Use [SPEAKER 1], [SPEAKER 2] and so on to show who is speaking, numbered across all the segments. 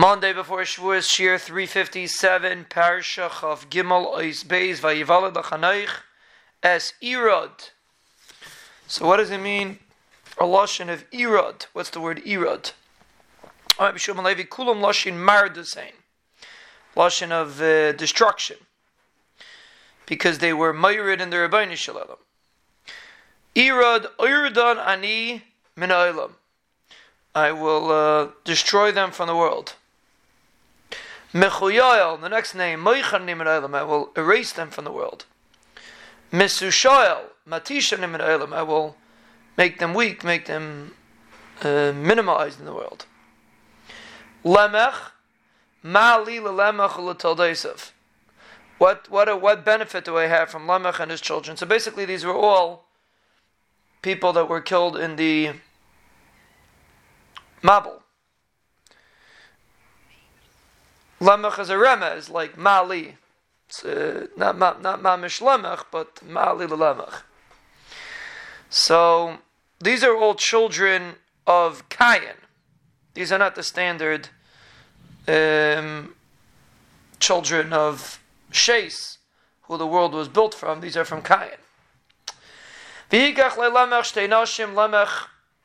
[SPEAKER 1] Monday before Shavuos, Shiur 357, Parashach of Gimel Ois Beis, Vayivalad Lachanoich, Es. So what does it mean? A Lashon of Irod. What's the word Irod? Alright, Bishum Levi, Kulam Lashon Mardusain. Lashon of uh, destruction. Because they were Mayrid in the Rabbeinu Shalom. Irod, Irdan Ani Min I will uh, destroy them from the world. Mechuyoel, the next name, Moichan Nimin I will erase them from the world. Mesushoel, Matisha Nimin I will make them weak, make them uh, minimized in the world. Lemech, Ma'ali Lemech L'Toldesav. What what what benefit do I have from Lemech and his children? So basically, these were all people that were killed in the Mabul. Lemech is a remez, like Mali. It's, uh, not not not Mamish Lemech, but Mali Lemech. So these are all children of Cain. These are not the standard um, children of Shais, who the world was built from. These are from Cain.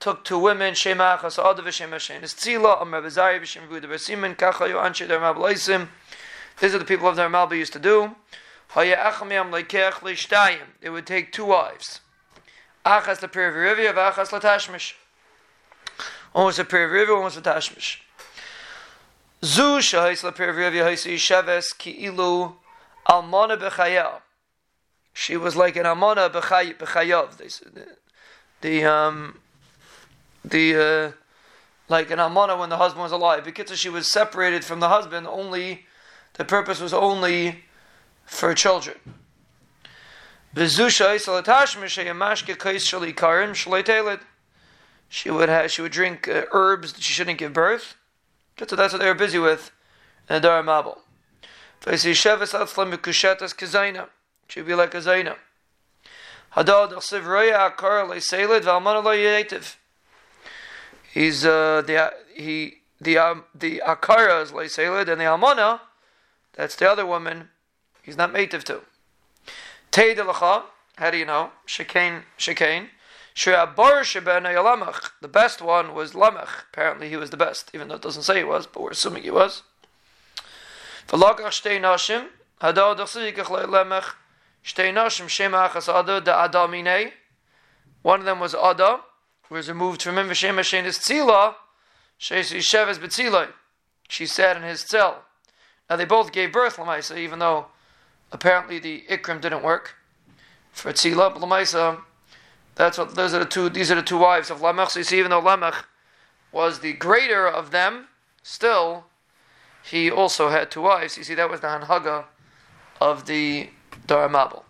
[SPEAKER 1] Took two women, Shema Achas Adav Shem Hashem Tzila, Amar Bezari V'Shem Vuda Besimen, Kacha Yo Anshe Der Mabul These are the people of their Malba used to do. They would take two wives. Achas Leperivirivia, V'Achas Latashmish. One was a Perivirivia, one was Latashmish. Zu Shahis Leperivirivia Haisi Sheves Ki Ilu Almana Bechayel. She was like an Bechayav. They said the um the uh, like an almana when the husband was alive. Because she was separated from the husband. Only the purpose was only for children. She would have, she would drink uh, herbs that she shouldn't give birth. So that's what they were busy with in the Dar Mabul. She would be like a Zaina. Hadad he's uh, the he the um, the akara is leiselid and the almana, that's the other woman. He's not mative to. Tei delacha. How do you know? Shekain shekain. The best one was Lamech. Apparently, he was the best, even though it doesn't say he was, but we're assuming he was. One of them was Ada, was removed from him. V'shem Hashem is tzila, sheis yisheves betziloi. She sat in his cell. Now they both gave birth, Lamaisa, even though apparently the ikram didn't work for tzila. But Lamaisa, that's what those are the two. These are the two wives of Lamech. So you see, even though Lamech was the greater of them, still he also had two wives. You see, that was the hanhaga of the Daramabel.